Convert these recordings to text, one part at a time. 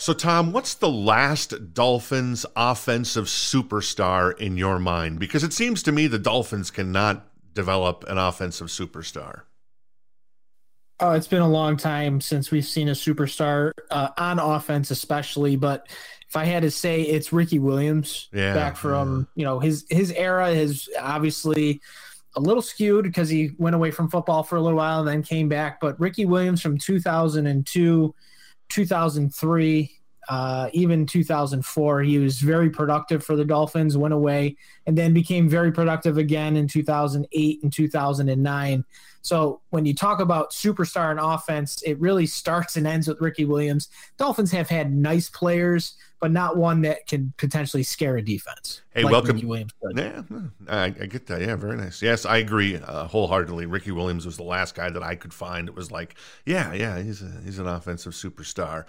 So, Tom, what's the last Dolphins offensive superstar in your mind? Because it seems to me the Dolphins cannot develop an offensive superstar. Oh, it's been a long time since we've seen a superstar uh, on offense, especially. But if I had to say, it's Ricky Williams yeah, back from yeah. you know his his era is obviously a little skewed because he went away from football for a little while and then came back. But Ricky Williams from 2002, 2003, uh, even 2004, he was very productive for the Dolphins, went away, and then became very productive again in 2008 and 2009. So when you talk about superstar and offense, it really starts and ends with Ricky Williams. Dolphins have had nice players, but not one that can potentially scare a defense. Hey, like welcome. Ricky Williams yeah, I, I, get that. Yeah, very nice. Yes, I agree uh, wholeheartedly. Ricky Williams was the last guy that I could find. It was like, yeah, yeah, he's a, he's an offensive superstar.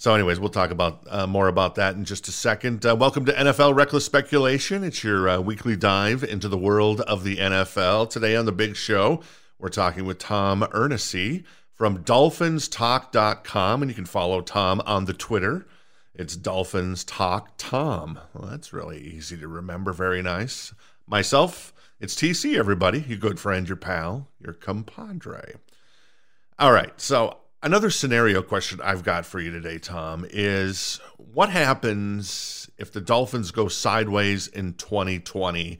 So, anyways, we'll talk about uh, more about that in just a second. Uh, welcome to NFL Reckless Speculation. It's your uh, weekly dive into the world of the NFL. Today on the big show, we're talking with Tom Ernisse from DolphinsTalk.com, and you can follow Tom on the Twitter. It's Dolphins Talk Tom. Well, that's really easy to remember. Very nice. Myself, it's TC, everybody. Your good friend, your pal, your compadre. All right. So, another scenario question I've got for you today, Tom, is what happens if the Dolphins go sideways in 2020?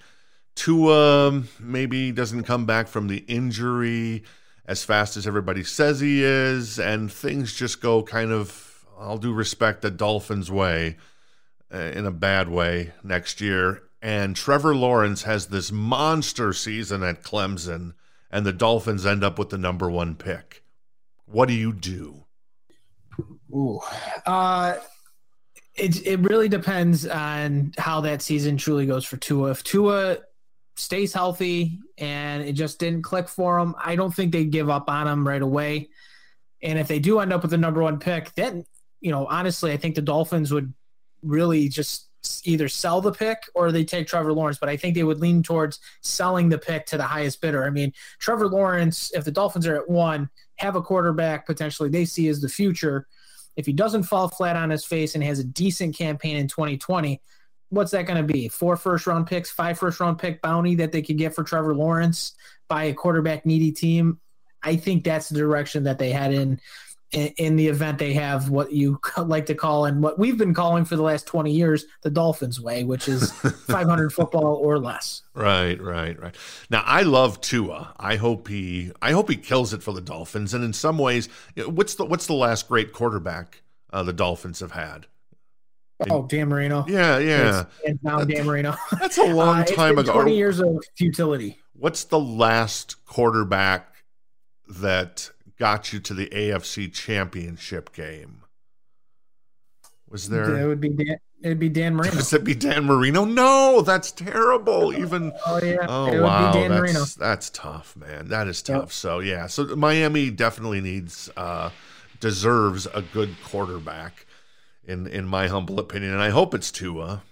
Tua maybe doesn't come back from the injury as fast as everybody says he is, and things just go kind of, I'll do respect the Dolphins' way uh, in a bad way next year. And Trevor Lawrence has this monster season at Clemson, and the Dolphins end up with the number one pick. What do you do? Ooh, uh, it it really depends on how that season truly goes for Tua. If Tua stays healthy and it just didn't click for him, I don't think they give up on him right away. And if they do end up with the number one pick, then, you know, honestly, I think the Dolphins would really just either sell the pick or they take Trevor Lawrence. But I think they would lean towards selling the pick to the highest bidder. I mean, Trevor Lawrence, if the Dolphins are at one, have a quarterback potentially they see as the future. If he doesn't fall flat on his face and has a decent campaign in 2020, what's that going to be? Four first round picks, five first round pick bounty that they could get for Trevor Lawrence by a quarterback needy team. I think that's the direction that they head in, in, in the event they have what you like to call and what we've been calling for the last 20 years the Dolphins way, which is 500 football or less. Right, right, right. Now I love Tua. I hope he I hope he kills it for the Dolphins and in some ways what's the what's the last great quarterback uh, the Dolphins have had? Oh, Dan Marino. Yeah, yeah. And now Dan Marino. That's a long uh, time ago. Twenty years of futility. What's the last quarterback that got you to the AFC Championship game? Was there? It would be Dan. It'd be Dan Marino. Does it be Dan Marino? No, that's terrible. Even oh yeah, oh wow, that's Marino. that's tough, man. That is tough. Yep. So yeah, so Miami definitely needs uh deserves a good quarterback in in my humble opinion, and I hope it's Tua.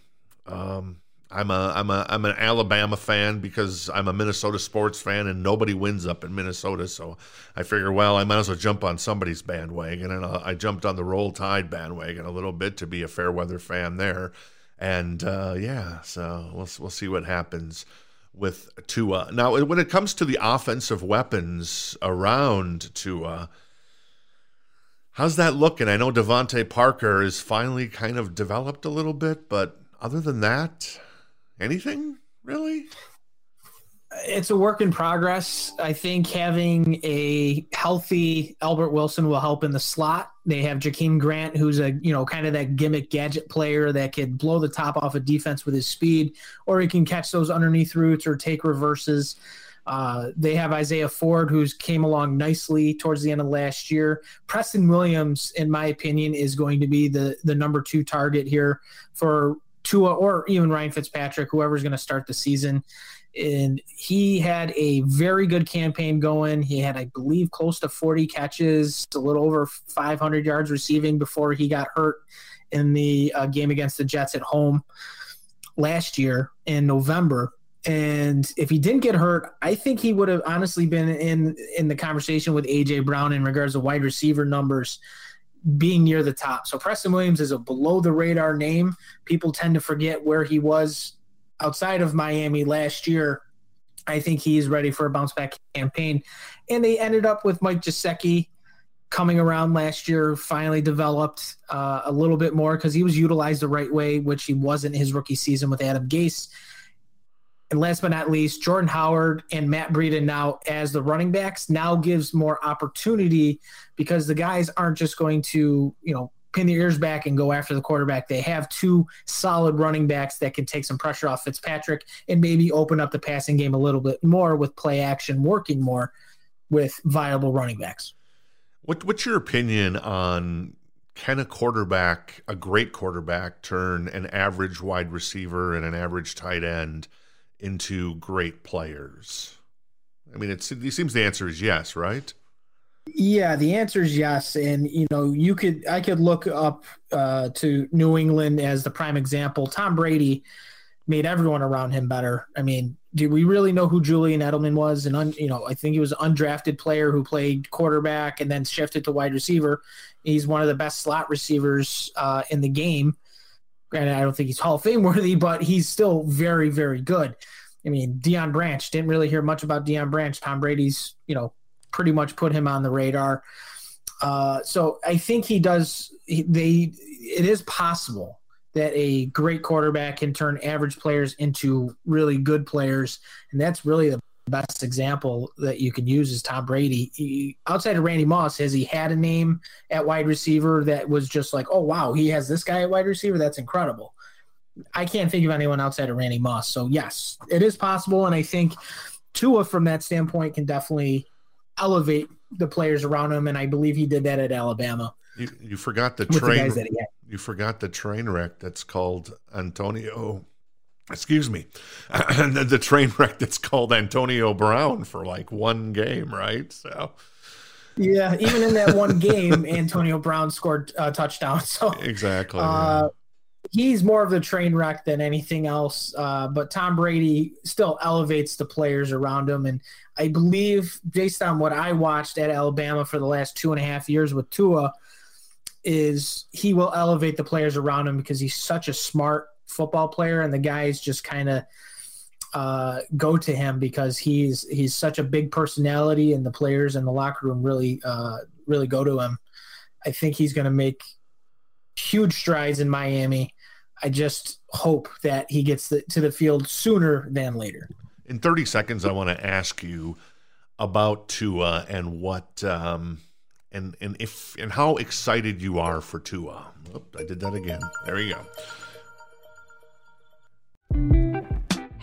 Um, I'm a I'm a I'm an Alabama fan because I'm a Minnesota sports fan, and nobody wins up in Minnesota. So I figure, well, I might as well jump on somebody's bandwagon, and I jumped on the Roll Tide bandwagon a little bit to be a fair weather fan there. And uh, yeah, so we'll we'll see what happens with Tua. Now, when it comes to the offensive weapons around Tua How's that looking? I know DeVante Parker is finally kind of developed a little bit, but other than that, anything really? It's a work in progress. I think having a healthy Albert Wilson will help in the slot. They have Jakeem Grant, who's a you know kind of that gimmick gadget player that could blow the top off a defense with his speed, or he can catch those underneath routes or take reverses. Uh, they have Isaiah Ford, who's came along nicely towards the end of last year. Preston Williams, in my opinion, is going to be the the number two target here for Tua or even Ryan Fitzpatrick, whoever's going to start the season. And he had a very good campaign going. He had, I believe, close to 40 catches, a little over 500 yards receiving before he got hurt in the uh, game against the Jets at home last year in November and if he didn't get hurt, I think he would have honestly been in in the conversation with AJ Brown in regards to wide receiver numbers. Being near the top. So Preston Williams is a below the radar name. People tend to forget where he was outside of Miami last year. I think he's ready for a bounce back campaign. And they ended up with Mike Gesicki coming around last year, finally developed uh, a little bit more because he was utilized the right way, which he wasn't his rookie season with Adam Gase. And last but not least, Jordan Howard and Matt Breida now as the running backs now gives more opportunity because the guys aren't just going to, you know, pin their ears back and go after the quarterback. They have two solid running backs that can take some pressure off Fitzpatrick and maybe open up the passing game a little bit more with play action working more with viable running backs. What, what's your opinion on can a quarterback, a great quarterback, turn an average wide receiver and an average tight end into great players? I mean, it seems the answer is yes, right? Yeah, the answer is yes, and you know, you could I could look up uh, to New England as the prime example. Tom Brady made everyone around him better. I mean, do we really know who Julian Edelman was? And un, you know, I think he was an undrafted player who played quarterback and then shifted to wide receiver. He's one of the best slot receivers uh, in the game. And I don't think he's Hall of Fame worthy, but he's still very, very good. I mean, Deion Branch didn't really hear much about Deion Branch. Tom Brady's, you know, pretty much put him on the radar. Uh, so I think he does. He, they it is possible that a great quarterback can turn average players into really good players, and that's really the best example that you can use is Tom Brady. He, outside of Randy Moss, has he had a name at wide receiver that was just like, oh wow, he has this guy at wide receiver? That's incredible. I can't think of anyone outside of Randy Moss. So yes, it is possible, and I think Tua, from that standpoint, can definitely elevate the players around him, and I believe he did that at Alabama. You, you forgot the train. The you forgot the train wreck that's called Antonio. Excuse me, the, the train wreck that's called Antonio Brown for like one game, right? So. Yeah, even in that one game, Antonio Brown scored a touchdown. So exactly. Uh, he's more of the train wreck than anything else. Uh, but Tom Brady still elevates the players around him, and I believe, based on what I watched at Alabama for the last two and a half years with Tua, is he will elevate the players around him because he's such a smart football player, and the guys just kind of uh, go to him because he's he's such a big personality, and the players in the locker room really uh, really go to him. I think he's going to make huge strides in Miami. I just hope that he gets the, to the field sooner than later. In 30 seconds, I want to ask you about Tua and what um, and and if and how excited you are for Tua. Oh, I did that again. There you go.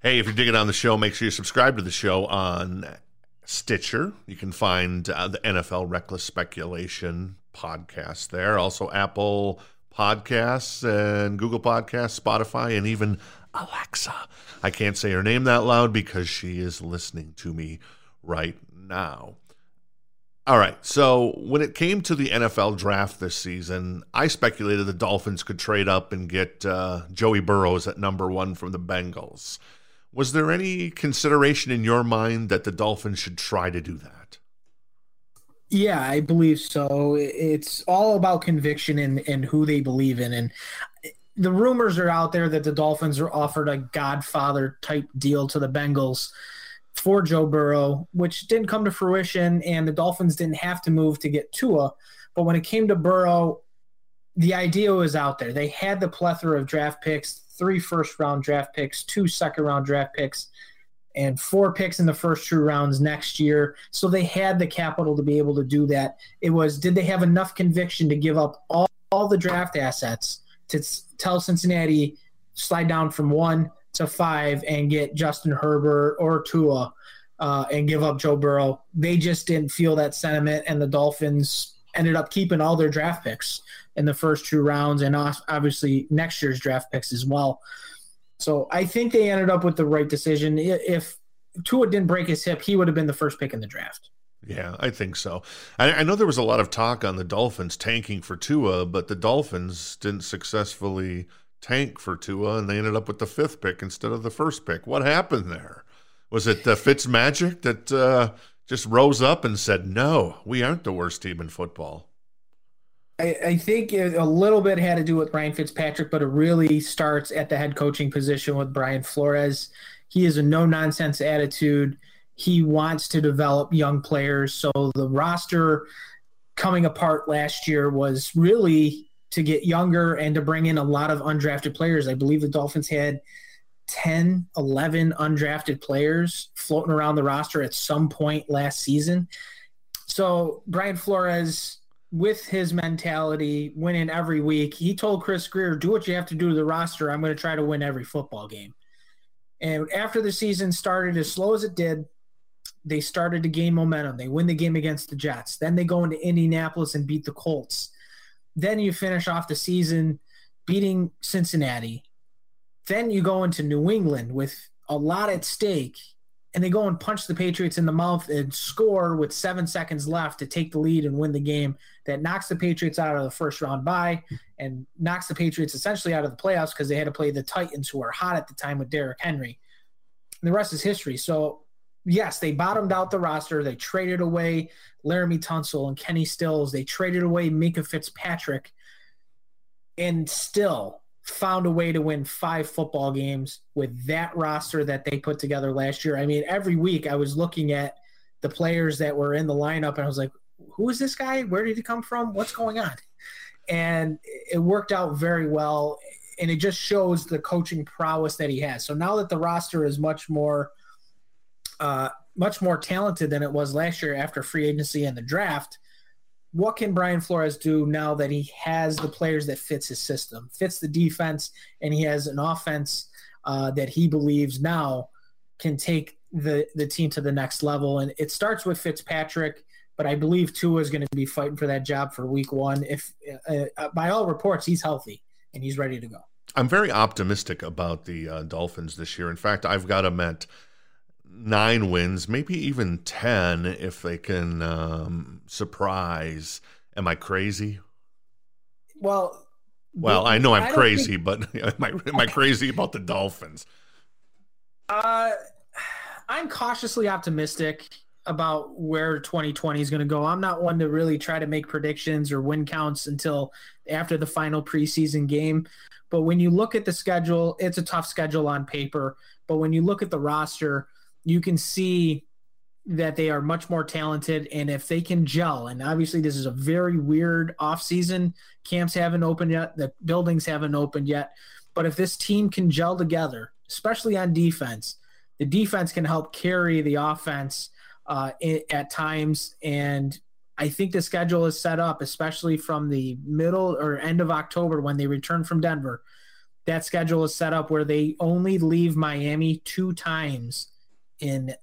Hey, if you're digging on the show, make sure you subscribe to the show on Stitcher. You can find uh, the NFL Reckless Speculation podcast there. Also, Apple Podcasts and Google Podcasts, Spotify, and even Alexa. I can't say her name that loud because she is listening to me right now. All right, so when it came to the NFL draft this season, I speculated the Dolphins could trade up and get uh, Joey Burrows at number one from the Bengals. Was there any consideration in your mind that the Dolphins should try to do that? Yeah, I believe so. It's all about conviction and, and who they believe in. And the rumors are out there that the Dolphins are offered a godfather type deal to the Bengals for Joe Burrow, which didn't come to fruition. And the Dolphins didn't have to move to get Tua. But when it came to Burrow, the idea was out there. They had the plethora of draft picks, three first round draft picks, two second round draft picks and four picks in the first two rounds next year. So they had the capital to be able to do that. It was did they have enough conviction to give up all, all the draft assets to tell Cincinnati slide down from one to five and get Justin Herbert or Tua uh, and give up Joe Burrow? They just didn't feel that sentiment, and the Dolphins ended up keeping all their draft picks in the first two rounds and obviously next year's draft picks as well. So I think they ended up with the right decision. If Tua didn't break his hip, he would have been the first pick in the draft. Yeah, I think so. I, I, know there was a lot of talk on the Dolphins tanking for Tua, but the Dolphins didn't successfully tank for Tua, and they ended up with the fifth pick instead of the first pick. What happened there? Was it the Fitz magic that uh, just rose up and said, "No, we aren't the worst team in football"? I, I think a little bit had to do with Ryan Fitzpatrick, but it really starts at the head coaching position with Brian Flores. He is a no nonsense attitude. He wants to develop young players. So the roster coming apart last year was really to get younger and to bring in a lot of undrafted players. I believe the Dolphins had 10, 11 undrafted players floating around the roster at some point last season. So Brian Flores with his mentality, winning every week, he told Chris Grier, "Do what you have to do to the roster. I'm going to try to win every football game." And after the season started as slow as it did, they started to gain momentum. They win the game against the Jets. Then they go into Indianapolis and beat the Colts. Then you finish off the season beating Cincinnati. Then you go into New England with a lot at stake and they go and punch the Patriots in the mouth and score with seven seconds left to take the lead and win the game. That knocks the Patriots out of the first round bye and knocks the Patriots essentially out of the playoffs because they had to play the Titans, who were hot at the time with Derrick Henry. And the rest is history. So, yes, they bottomed out the roster. They traded away Laremy Tunsil and Kenny Stills. They traded away Minkah Fitzpatrick. And still, found a way to win five football games with that roster that they put together last year. I mean, every week I was looking at the players that were in the lineup and I was like, who is this guy? Where did he come from? What's going on? And it worked out very well. And it just shows the coaching prowess that he has. So now that the roster is much more, uh, much more talented than it was last year after free agency and the draft, what can Brian Flores do now that he has the players that fits his system, fits the defense, and he has an offense uh, that he believes now can take the the team to the next level. And it starts with Fitzpatrick, but I believe Tua is going to be fighting for that job for Week One. If uh, uh, by all reports he's healthy and he's ready to go. I'm very optimistic about the uh, Dolphins this year. In fact, I've got them at nine wins, maybe even 10 if they can um, surprise. Am I crazy? Well, well, I know I'm I crazy, think... but am I, am I crazy about the Dolphins? Uh, I'm cautiously optimistic about where 2020 is going to go. I'm not one to really try to make predictions or win counts until after the final preseason game. But when you look at the schedule, it's a tough schedule on paper. But when you look at the roster, you can see that they are much more talented and if they can gel and obviously this is a very weird offseason. Camps haven't opened yet. The buildings haven't opened yet. But if this team can gel together especially on defense the defense can help carry the offense uh, at times. And i think the schedule is set up especially from the middle or end of october when they return from denver. That schedule is set up where they only leave miami two times in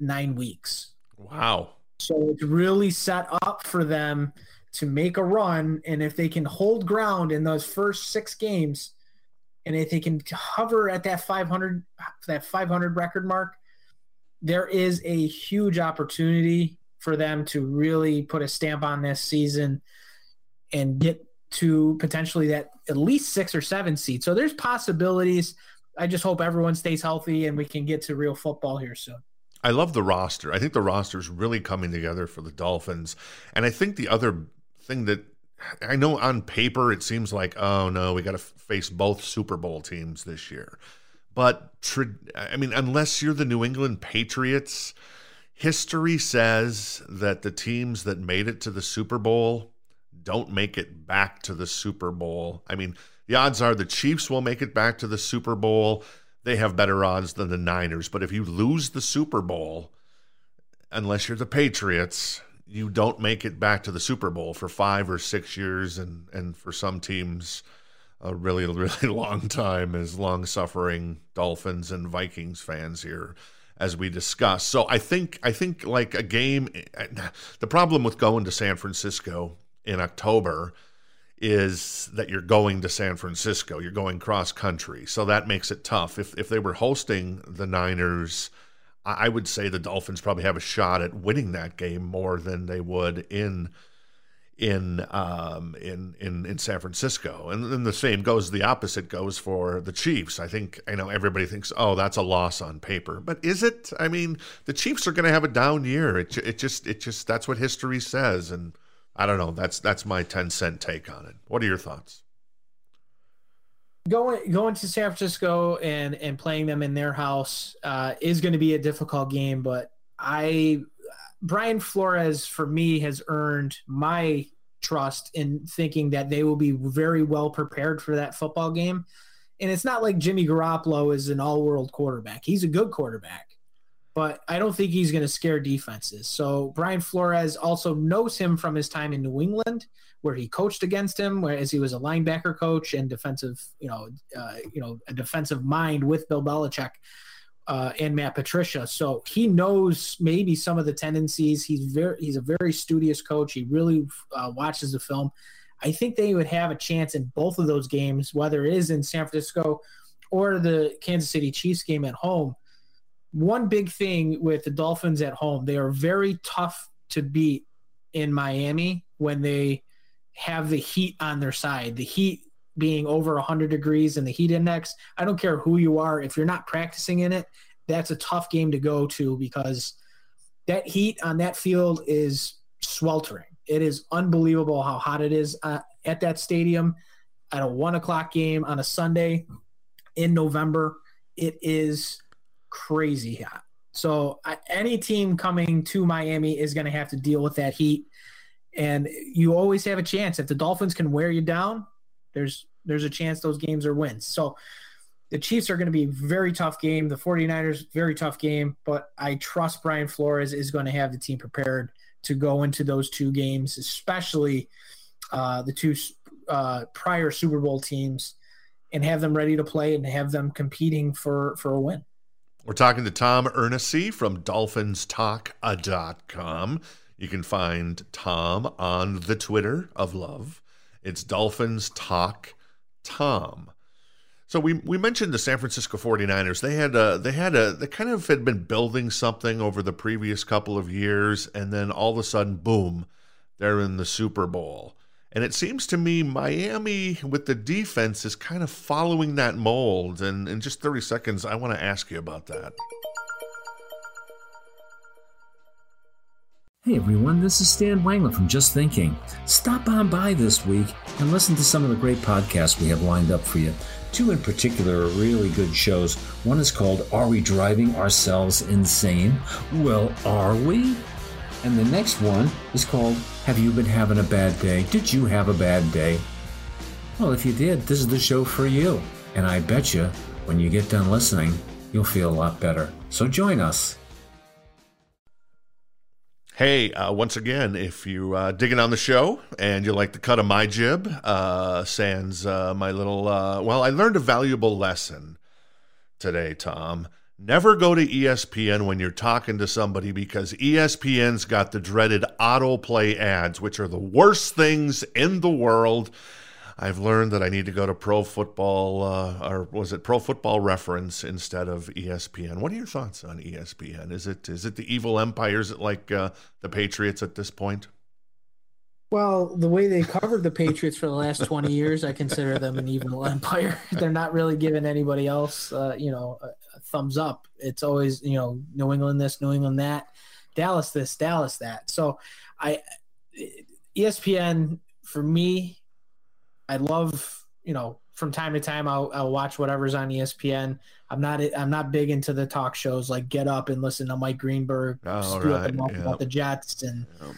nine weeks. Wow. So it's really set up for them to make a run. And if they can hold ground in those first six games, and if they can hover at that 500, that 500 record mark, there is a huge opportunity for them to really put a stamp on this season and get to potentially that at least six or seven seats. So there's possibilities. I just hope everyone stays healthy and we can get to real football here soon. I love the roster. I think the roster is really coming together for the Dolphins. And I think the other thing that I know on paper it seems like, oh no, we got to face both Super Bowl teams this year. But I mean, unless you're the New England Patriots, history says that the teams that made it to the Super Bowl don't make it back to the Super Bowl. I mean, the odds are the Chiefs will make it back to the Super Bowl. They have better odds than the Niners. But if you lose the Super Bowl, unless you're the Patriots, you don't make it back to the Super Bowl for five or six years, and and for some teams, a really really long time as long suffering Dolphins and Vikings fans here. as we discuss. So I think I think like a game. The problem with going to San Francisco in October is that you're going to San Francisco. You're going cross country, so that makes it tough. If if they were hosting the Niners. I would say the Dolphins probably have a shot at winning that game more than they would in in um, in in in San Francisco, and then the same goes. The opposite goes for the Chiefs. I think I know everybody thinks, oh, that's a loss on paper, but is it? I mean, the Chiefs are going to have a down year. It it just it just that's what history says, and I don't know. That's that's my ten cent take on it. What are your thoughts? Going going to San Francisco and and playing them in their house uh, is going to be a difficult game, but I Brian Flores, for me, has earned my trust in thinking that they will be very well prepared for that football game. And it's not like Jimmy Garoppolo is an all world quarterback. He's a good quarterback, but I don't think he's going to scare defenses. So Brian Flores also knows him from his time in New England, where he coached against him, whereas he was a linebacker coach and defensive, you know, uh, you know, a defensive mind with Bill Belichick uh, and Matt Patricia. So he knows maybe some of the tendencies. He's very he's a very studious coach. He really uh, watches the film. I think they would have a chance in both of those games, whether it is in San Francisco or the Kansas City Chiefs game at home. One big thing with the Dolphins at home, they are very tough to beat in Miami when they have the heat on their side. The heat being over 100 degrees in the heat index. I don't care who you are. If you're not practicing in it, that's a tough game to go to because that heat on that field is sweltering. It is unbelievable how hot it is uh, at that stadium at a one o'clock game on a Sunday in November. It is crazy hot. So uh, any team coming to Miami is going to have to deal with that heat. And you always have a chance if the Dolphins can wear you down. There's there's a chance those games are wins. So the Chiefs are going to be very tough game. The 49ers, very tough game. But I trust Brian Flores is going to have the team prepared to go into those two games, especially uh, the two uh, prior Super Bowl teams, and have them ready to play and have them competing for, for a win. We're talking to Tom Ernisse from DolphinsTalk.com. You can find Tom on the Twitter of love. It's Dolphins Talk Tom. So we we mentioned the San Francisco 49ers. They had a they had a they kind of had been building something over the previous couple of years and then all of a sudden boom, they're in the Super Bowl. And it seems to me Miami with the defense is kind of following that mold and in just 30 seconds I want to ask you about that. Hey everyone, this is Stan Wangler from Just Thinking. Stop on by this week and listen to some of the great podcasts we have lined up for you. Two in particular are really good shows. One is called Are We Driving Ourselves Insane? Well, are we? And the next one is called Have You Been Having a Bad Day? Did you have a bad day? Well, if you did, this is the show for you. And I bet you, when you get done listening, you'll feel a lot better. So join us. Hey, uh, once again, if you uh, digging on the show and you like the cut of my jib, uh, sans uh, my little, uh, well, I learned a valuable lesson today, Tom. Never go to ESPN when you're talking to somebody because ESPN's got the dreaded autoplay ads, which are the worst things in the world. I've learned that I need to go to Pro Football, uh, or was it Pro Football Reference instead of ESPN? What are your thoughts on ESPN? Is it is it the evil empire? Is it like uh, the Patriots at this point? Well, the way they covered the Patriots for the last 20 years, I consider them an evil empire. They're not really giving anybody else, uh, you know, a, a, thumbs up. It's always, you know, New England this, New England that, Dallas this, Dallas that. So I, ESPN for me I love, you know, from time to time I'll, I'll watch whatever's on ESPN. I'm not I'm not big into the talk shows like Get Up and listen to Mike Greenberg oh, right. yep. about the Jets and yep.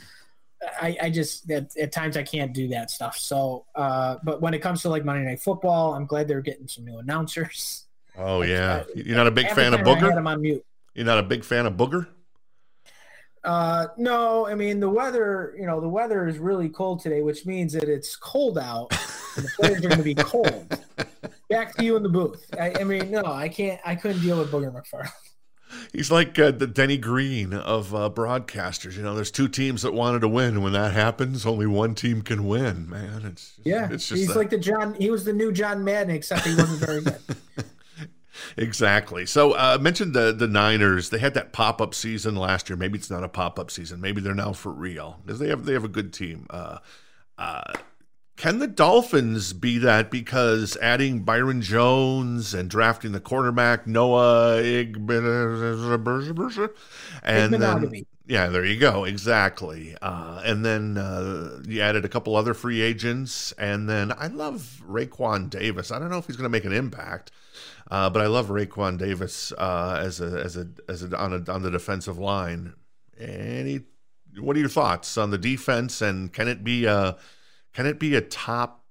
I, I just at, at, times I can't do that stuff. So, uh, but when it comes to like Monday Night Football, I'm glad they're getting some new announcers. Oh yeah, you're not a big fan of Booger. I on mute. You're not a big fan of Booger. Uh, no, I mean the weather. You know, the weather is really cold today, which means that it's cold out, and the players are going to be cold. Back to you in the booth. I, I, mean, no, I can't. I couldn't deal with Booger McFarland. He's like uh, the Denny Green of uh, broadcasters. You know, there's two teams that wanted to win. When that happens, only one team can win. Man, it's just, yeah. It's just he's that. like the John. He was the new John Madden, except he wasn't very good. exactly. So uh, I mentioned the the Niners. They had that pop up season last year. Maybe it's not a pop up season. Maybe they're now for real because they have they have a good team. Uh, uh, can the Dolphins be that because adding Byron Jones and drafting the quarterback Noah Igbinoghene and then, yeah, there you go, exactly. Uh, and then uh, you added a couple other free agents, and then I love Raekwon Davis. I don't know if he's going to make an impact, uh, but I love Raekwon Davis uh, as a as a as a on a on the defensive line. Any, what are your thoughts on the defense, and can it be a can it be a top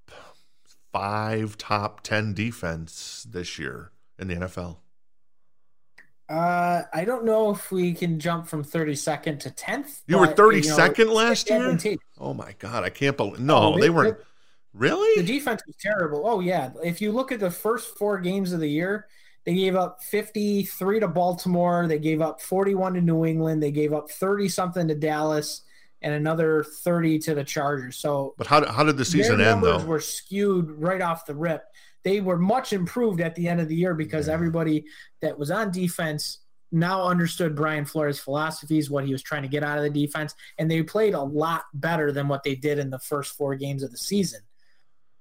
five, top ten defense this year in the NFL? Uh, I don't know if we can jump from 32nd to 10th. You were 32nd you know, last year? Oh my god, I can't believe. No, Oh, they weren't. Really? The defense was terrible. Oh yeah, if you look at the first four games of the year, they gave up 53 to Baltimore. They gave up 41 to New England. They gave up 30 something to Dallas, and another 30 to the Chargers. So But how, how did the season their end though? were skewed right off the rip. They were much improved at the end of the year because Yeah. everybody that was on defense now understood Brian Flores' philosophies, what he was trying to get out of the defense, and they played a lot better than what they did in the first four games of the season.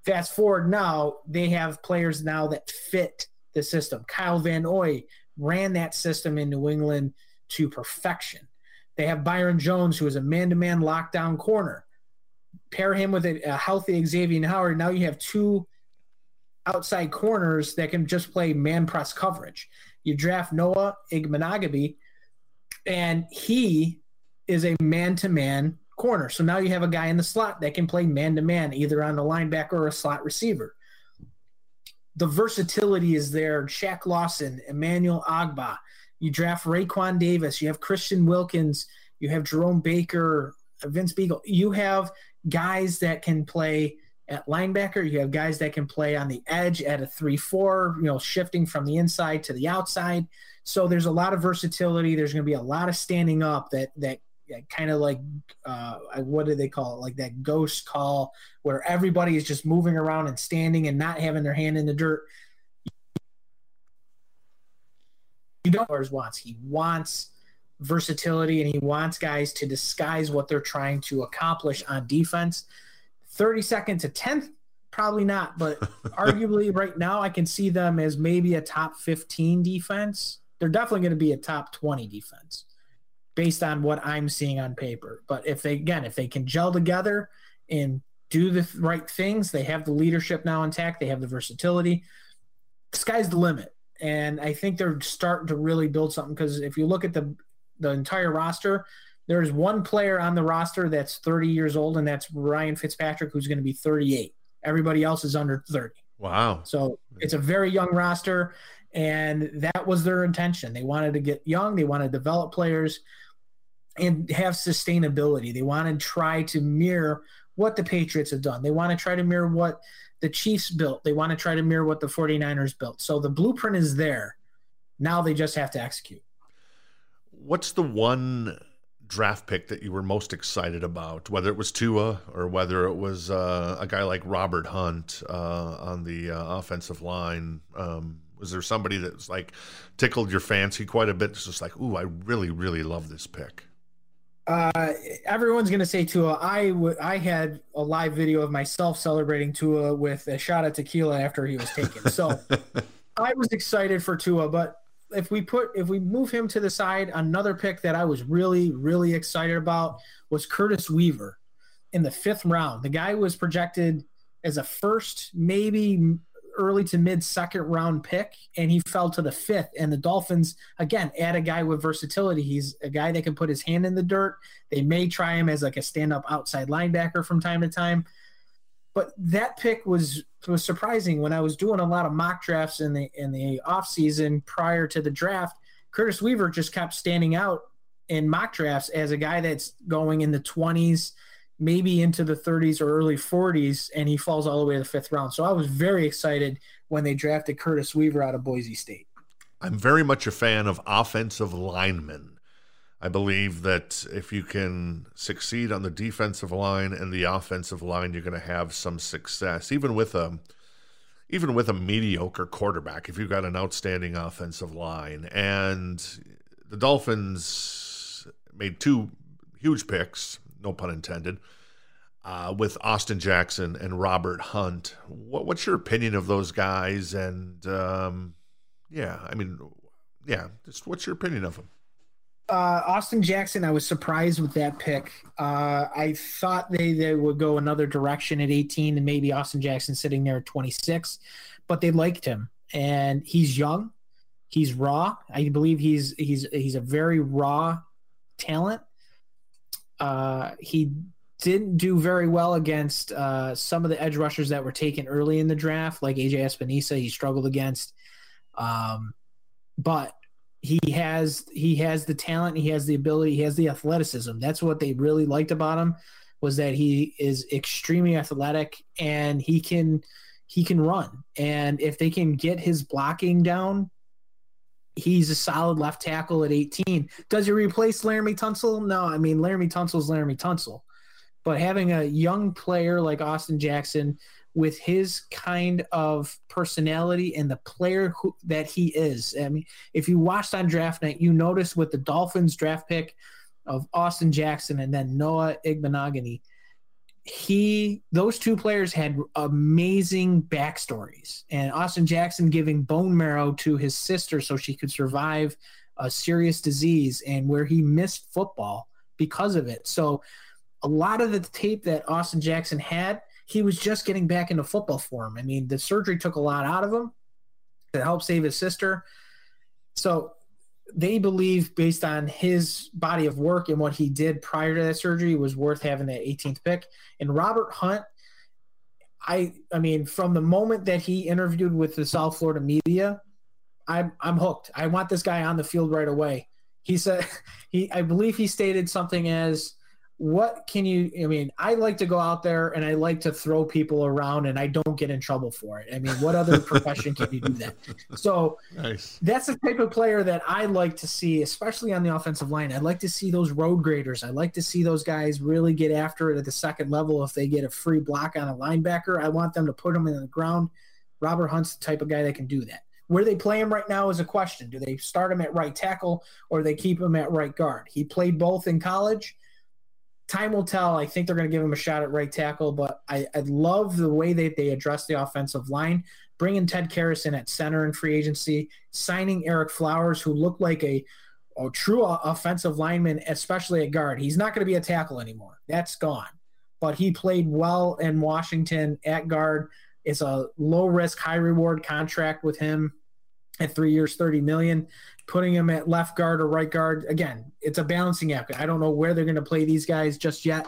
Fast forward now, they have players now that fit the system. Kyle Van Noy ran that system in New England to perfection. They have Byron Jones, who is a man-to-man lockdown corner pair him with a, a healthy Xavien Howard. Now you have two outside corners that can just play man press coverage. You draft Noah Igbinoghene, and he is a man to man corner. So now you have a guy in the slot that can play man to man, either on the linebacker or a slot receiver. The versatility is there. Shaq Lawson, Emmanuel Ogbah. You draft Raekwon Davis. You have Christian Wilkins. You have Jerome Baker, Vince Biegel. You have guys that can play at linebacker. You have guys that can play on the edge at a 3 4, you know, shifting from the inside to the outside. So there's a lot of versatility. There's going to be a lot of standing up that, that, kind of like uh, what do they call it? Like that ghost call where everybody is just moving around and standing and not having their hand in the dirt. You know what Flores wants. He wants versatility and he wants guys to disguise what they're trying to accomplish on defense. 32nd to 10th, probably not, but arguably right now I can see them as maybe a top 15 defense. They're definitely going to be a top 20 defense based on what I'm seeing on paper. But if they, again, if they can gel together and do the right things, they have the leadership now intact, they have the versatility. The sky's the limit. And I think they're starting to really build something because if you look at the the entire roster, there's one player on the roster that's 30 years old, and that's Ryan Fitzpatrick, who's going to be 38. Everybody else is under 30. Wow. So it's a very young roster, and that was their intention. They wanted to get young, they want to develop players and have sustainability. They want to try to mirror what the Patriots have done. They want to try to mirror what the Chiefs built. They want to try to mirror what the 49ers built. So the blueprint is there. Now they just have to execute. What's the one draft pick that you were most excited about? Whether it was Tua or whether it was uh, a guy like Robert Hunt uh, on the uh, offensive line. Um, was there somebody that was like tickled your fancy quite a bit? It's just like, ooh, I really, really love this pick. Uh, everyone's gonna say Tua. I w- I had a live video of myself celebrating Tua with a shot of tequila after he was taken. So I was excited for Tua, but if we put if we move him to the side, another pick that I was really really excited about was Curtis Weaver in the fifth round. The guy was projected as a first, maybe early to mid second round pick, and he fell to the fifth. And the Dolphins again add a guy with versatility. He's a guy that can put his hand in the dirt. They may try him as like a stand up outside linebacker from time to time. But that pick was was surprising when I was doing a lot of mock drafts in the in the off season prior to the draft. Curtis Weaver just kept standing out in mock drafts as a guy that's going in the twenties, maybe into the 30s or early 40s, and he falls all the way to the fifth round. So I was very excited when they drafted Curtis Weaver out of Boise State. I'm very much a fan of offensive linemen. I believe that if you can succeed on the defensive line and the offensive line, you're going to have some success, even with a even with a mediocre quarterback. If you've got an outstanding offensive line, and the Dolphins made two huge picks, no pun intended, uh, with Austin Jackson and Robert Hunt. What, what's your opinion of those guys? And um, yeah, I mean, yeah, just what's your opinion of them? Uh, Austin Jackson, I was surprised with that pick. Uh, I thought they, they would go another direction at 18 and maybe Austin Jackson sitting there at 26, but they liked him and he's young. He's raw. I believe he's he's he's a very raw talent. Uh, he didn't do very well against uh, some of the edge rushers that were taken early in the draft, like AJ Epenesa. He struggled against, um, but he has he has the talent, he has the ability, he has the athleticism. That's what they really liked about him was that he is extremely athletic and he can he can run. And if they can get his blocking down, he's a solid left tackle at 18. Does he replace Laremy Tunsil? No, I mean Laremy Tunsil's Laremy Tunsil. But having a young player like Austin Jackson with his kind of personality and the player who, that he is. I mean, if you watched on draft night, you notice with the Dolphins draft pick of Austin Jackson and then Noah Igbinoghene, he those two players had amazing backstories and austin jackson giving bone marrow to his sister so she could survive a serious disease and where he missed football because of it. So a lot of the tape that austin jackson had he was just getting back into football form i mean the surgery took a lot out of him to help save his sister. So they believe based on his body of work and what he did prior to that surgery was worth having that 18th pick. And Robert Hunt, I I mean, from the moment that he interviewed with the South Florida media, I'm I'm hooked. I want this guy on the field right away. He said he I believe he stated something as what can you i mean i like to go out there and i like to throw people around and i don't get in trouble for it. I mean what other profession can you do that? So nice. that's the type of player that i like to see especially on the offensive line. I'd like to see those road graders. I like to see those guys really get after it at the second level. If they get a free block on a linebacker i want them to put them in the ground. Robert hunt's the type of guy that can do that. Where they play him right now is a question. Do they start him at right tackle or they keep him at right guard? He played both in college time will tell. I think they're going to give him a shot at right tackle, but I, I love the way that they address the offensive line, bringing Ted Karras in at center in free agency, signing Ereck Flowers, who looked like a, a true offensive lineman, especially at guard. He's not going to be a tackle anymore. That's gone. But he played well in Washington at guard. It's a low risk, high reward contract with him at three years, 30 million putting him at left guard or right guard. Again, it's a balancing act. I don't know where they're going to play these guys just yet,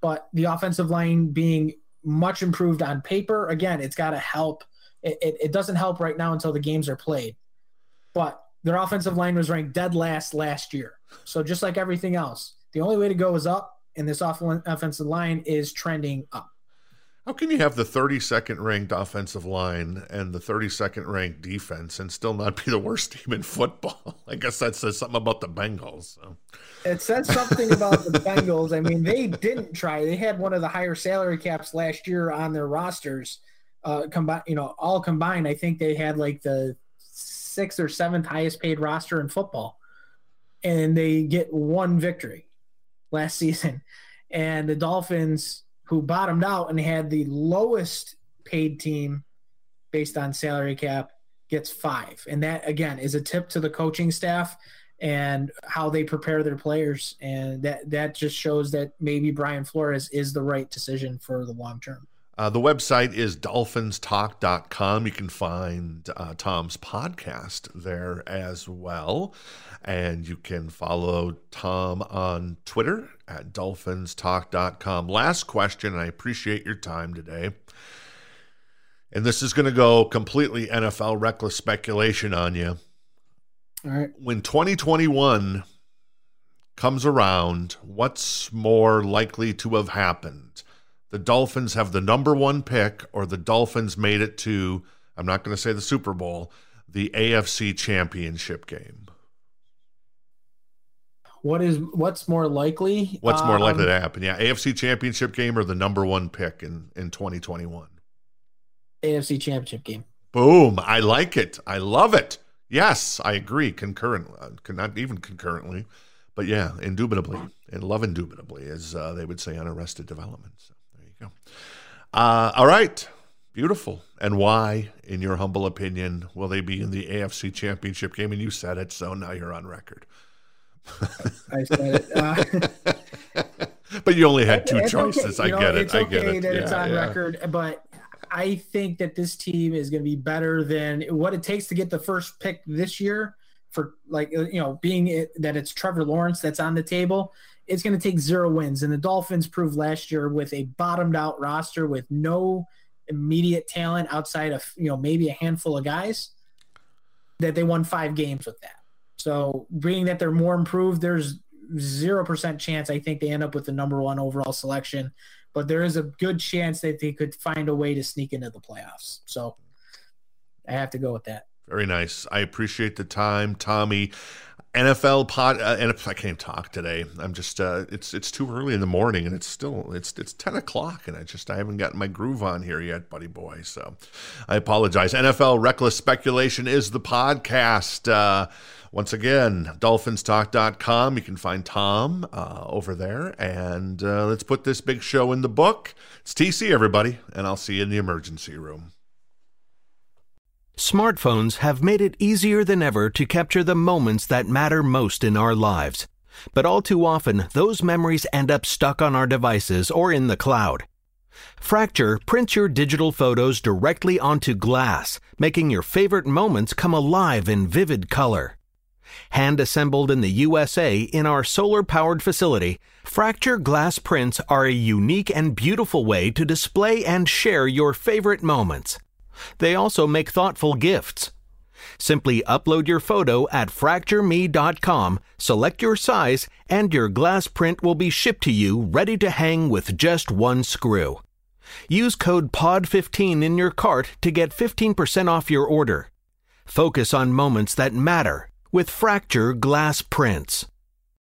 but the offensive line being much improved on paper, again, it's got to help. It, it, it, doesn't help right now until the games are played, but their offensive line was ranked dead last last year. So just like everything else, the only way to go is up, and this offensive line is trending up. How can you have the 32nd ranked offensive line and the 32nd ranked defense and still not be the worst team in football? I guess that says something about the Bengals. So. It says something about the Bengals. I mean, they didn't try. They had one of the higher salary caps last year on their rosters. Uh, combined, you know, all combined, I think they had like the sixth or seventh highest paid roster in football, and they get one victory last season. And the Dolphins who bottomed out and had the lowest paid team based on salary cap gets five. And that again is a tip to the coaching staff and how they prepare their players. And that that just shows that maybe Brian Flores is the right decision for the long term. Uh, the website is dolphinstalk.com. You can find uh, Tom's podcast there as well. And you can follow Tom on Twitter at dolphinstalk.com. Last question, I appreciate your time today. And this is going to go completely NFL reckless speculation on you. All right. When 2021 comes around, what's more likely to have happened? The Dolphins have the number one pick, or the Dolphins made it to, I'm not going to say the Super Bowl, the AFC Championship game? What is what's more likely? What's more likely Um, to happen? Yeah, AFC Championship game or the number one pick in in 2021? AFC Championship game. Boom! I like it. I love it. Yes, I agree. Concurrent, uh, not even concurrently, but yeah, indubitably, and love indubitably, as uh, they would say on Arrested Development. So go. Uh, all right, beautiful. And why, in your humble opinion, will they be in the AFC Championship game? And you said it, so now you're on record. I said it. Uh, but you only had two it's okay. choices. I know, get it. I okay get it. that it's on yeah. record, but I think that this team is going to be better than what it takes to get the first pick this year. For like you know, being it, that it's Trevor Lawrence that's on the table, it's going to take zero wins. And the Dolphins proved last year with a bottomed out roster with no immediate talent outside of you know maybe a handful of guys that they won five games with that. So being that they're more improved, there's zero percent chance I think they end up with the number one overall selection. But there is a good chance that they could find a way to sneak into the playoffs. So I have to go with that. Very nice. I appreciate the time, Tommy. NFL pod. Uh, and I can't talk today. I'm just. Uh, it's it's too early in the morning, and it's still it's it's ten o'clock, and I just I haven't gotten my groove on here yet, buddy boy. So I apologize. NFL Reckless Speculation is the podcast. Uh, once again, dolphinstalk.com. You can find Tom uh, over there. And uh, let's put this big show in the book. It's TC, everybody, and I'll see you in the emergency room. Smartphones have made it easier than ever to capture the moments that matter most in our lives. But all too often, those memories end up stuck on our devices or in the cloud. Fracture prints your digital photos directly onto glass, making your favorite moments come alive in vivid color. Hand assembled in the USA in our solar powered facility, Fracture glass prints are a unique and beautiful way to display and share your favorite moments. They also make thoughtful gifts. Simply upload your photo at fractureme.com, select your size, and your glass print will be shipped to you ready to hang with just one screw. Use code POD15 in your cart to get 15% off your order. Focus on moments that matter with Fracture Glass Prints.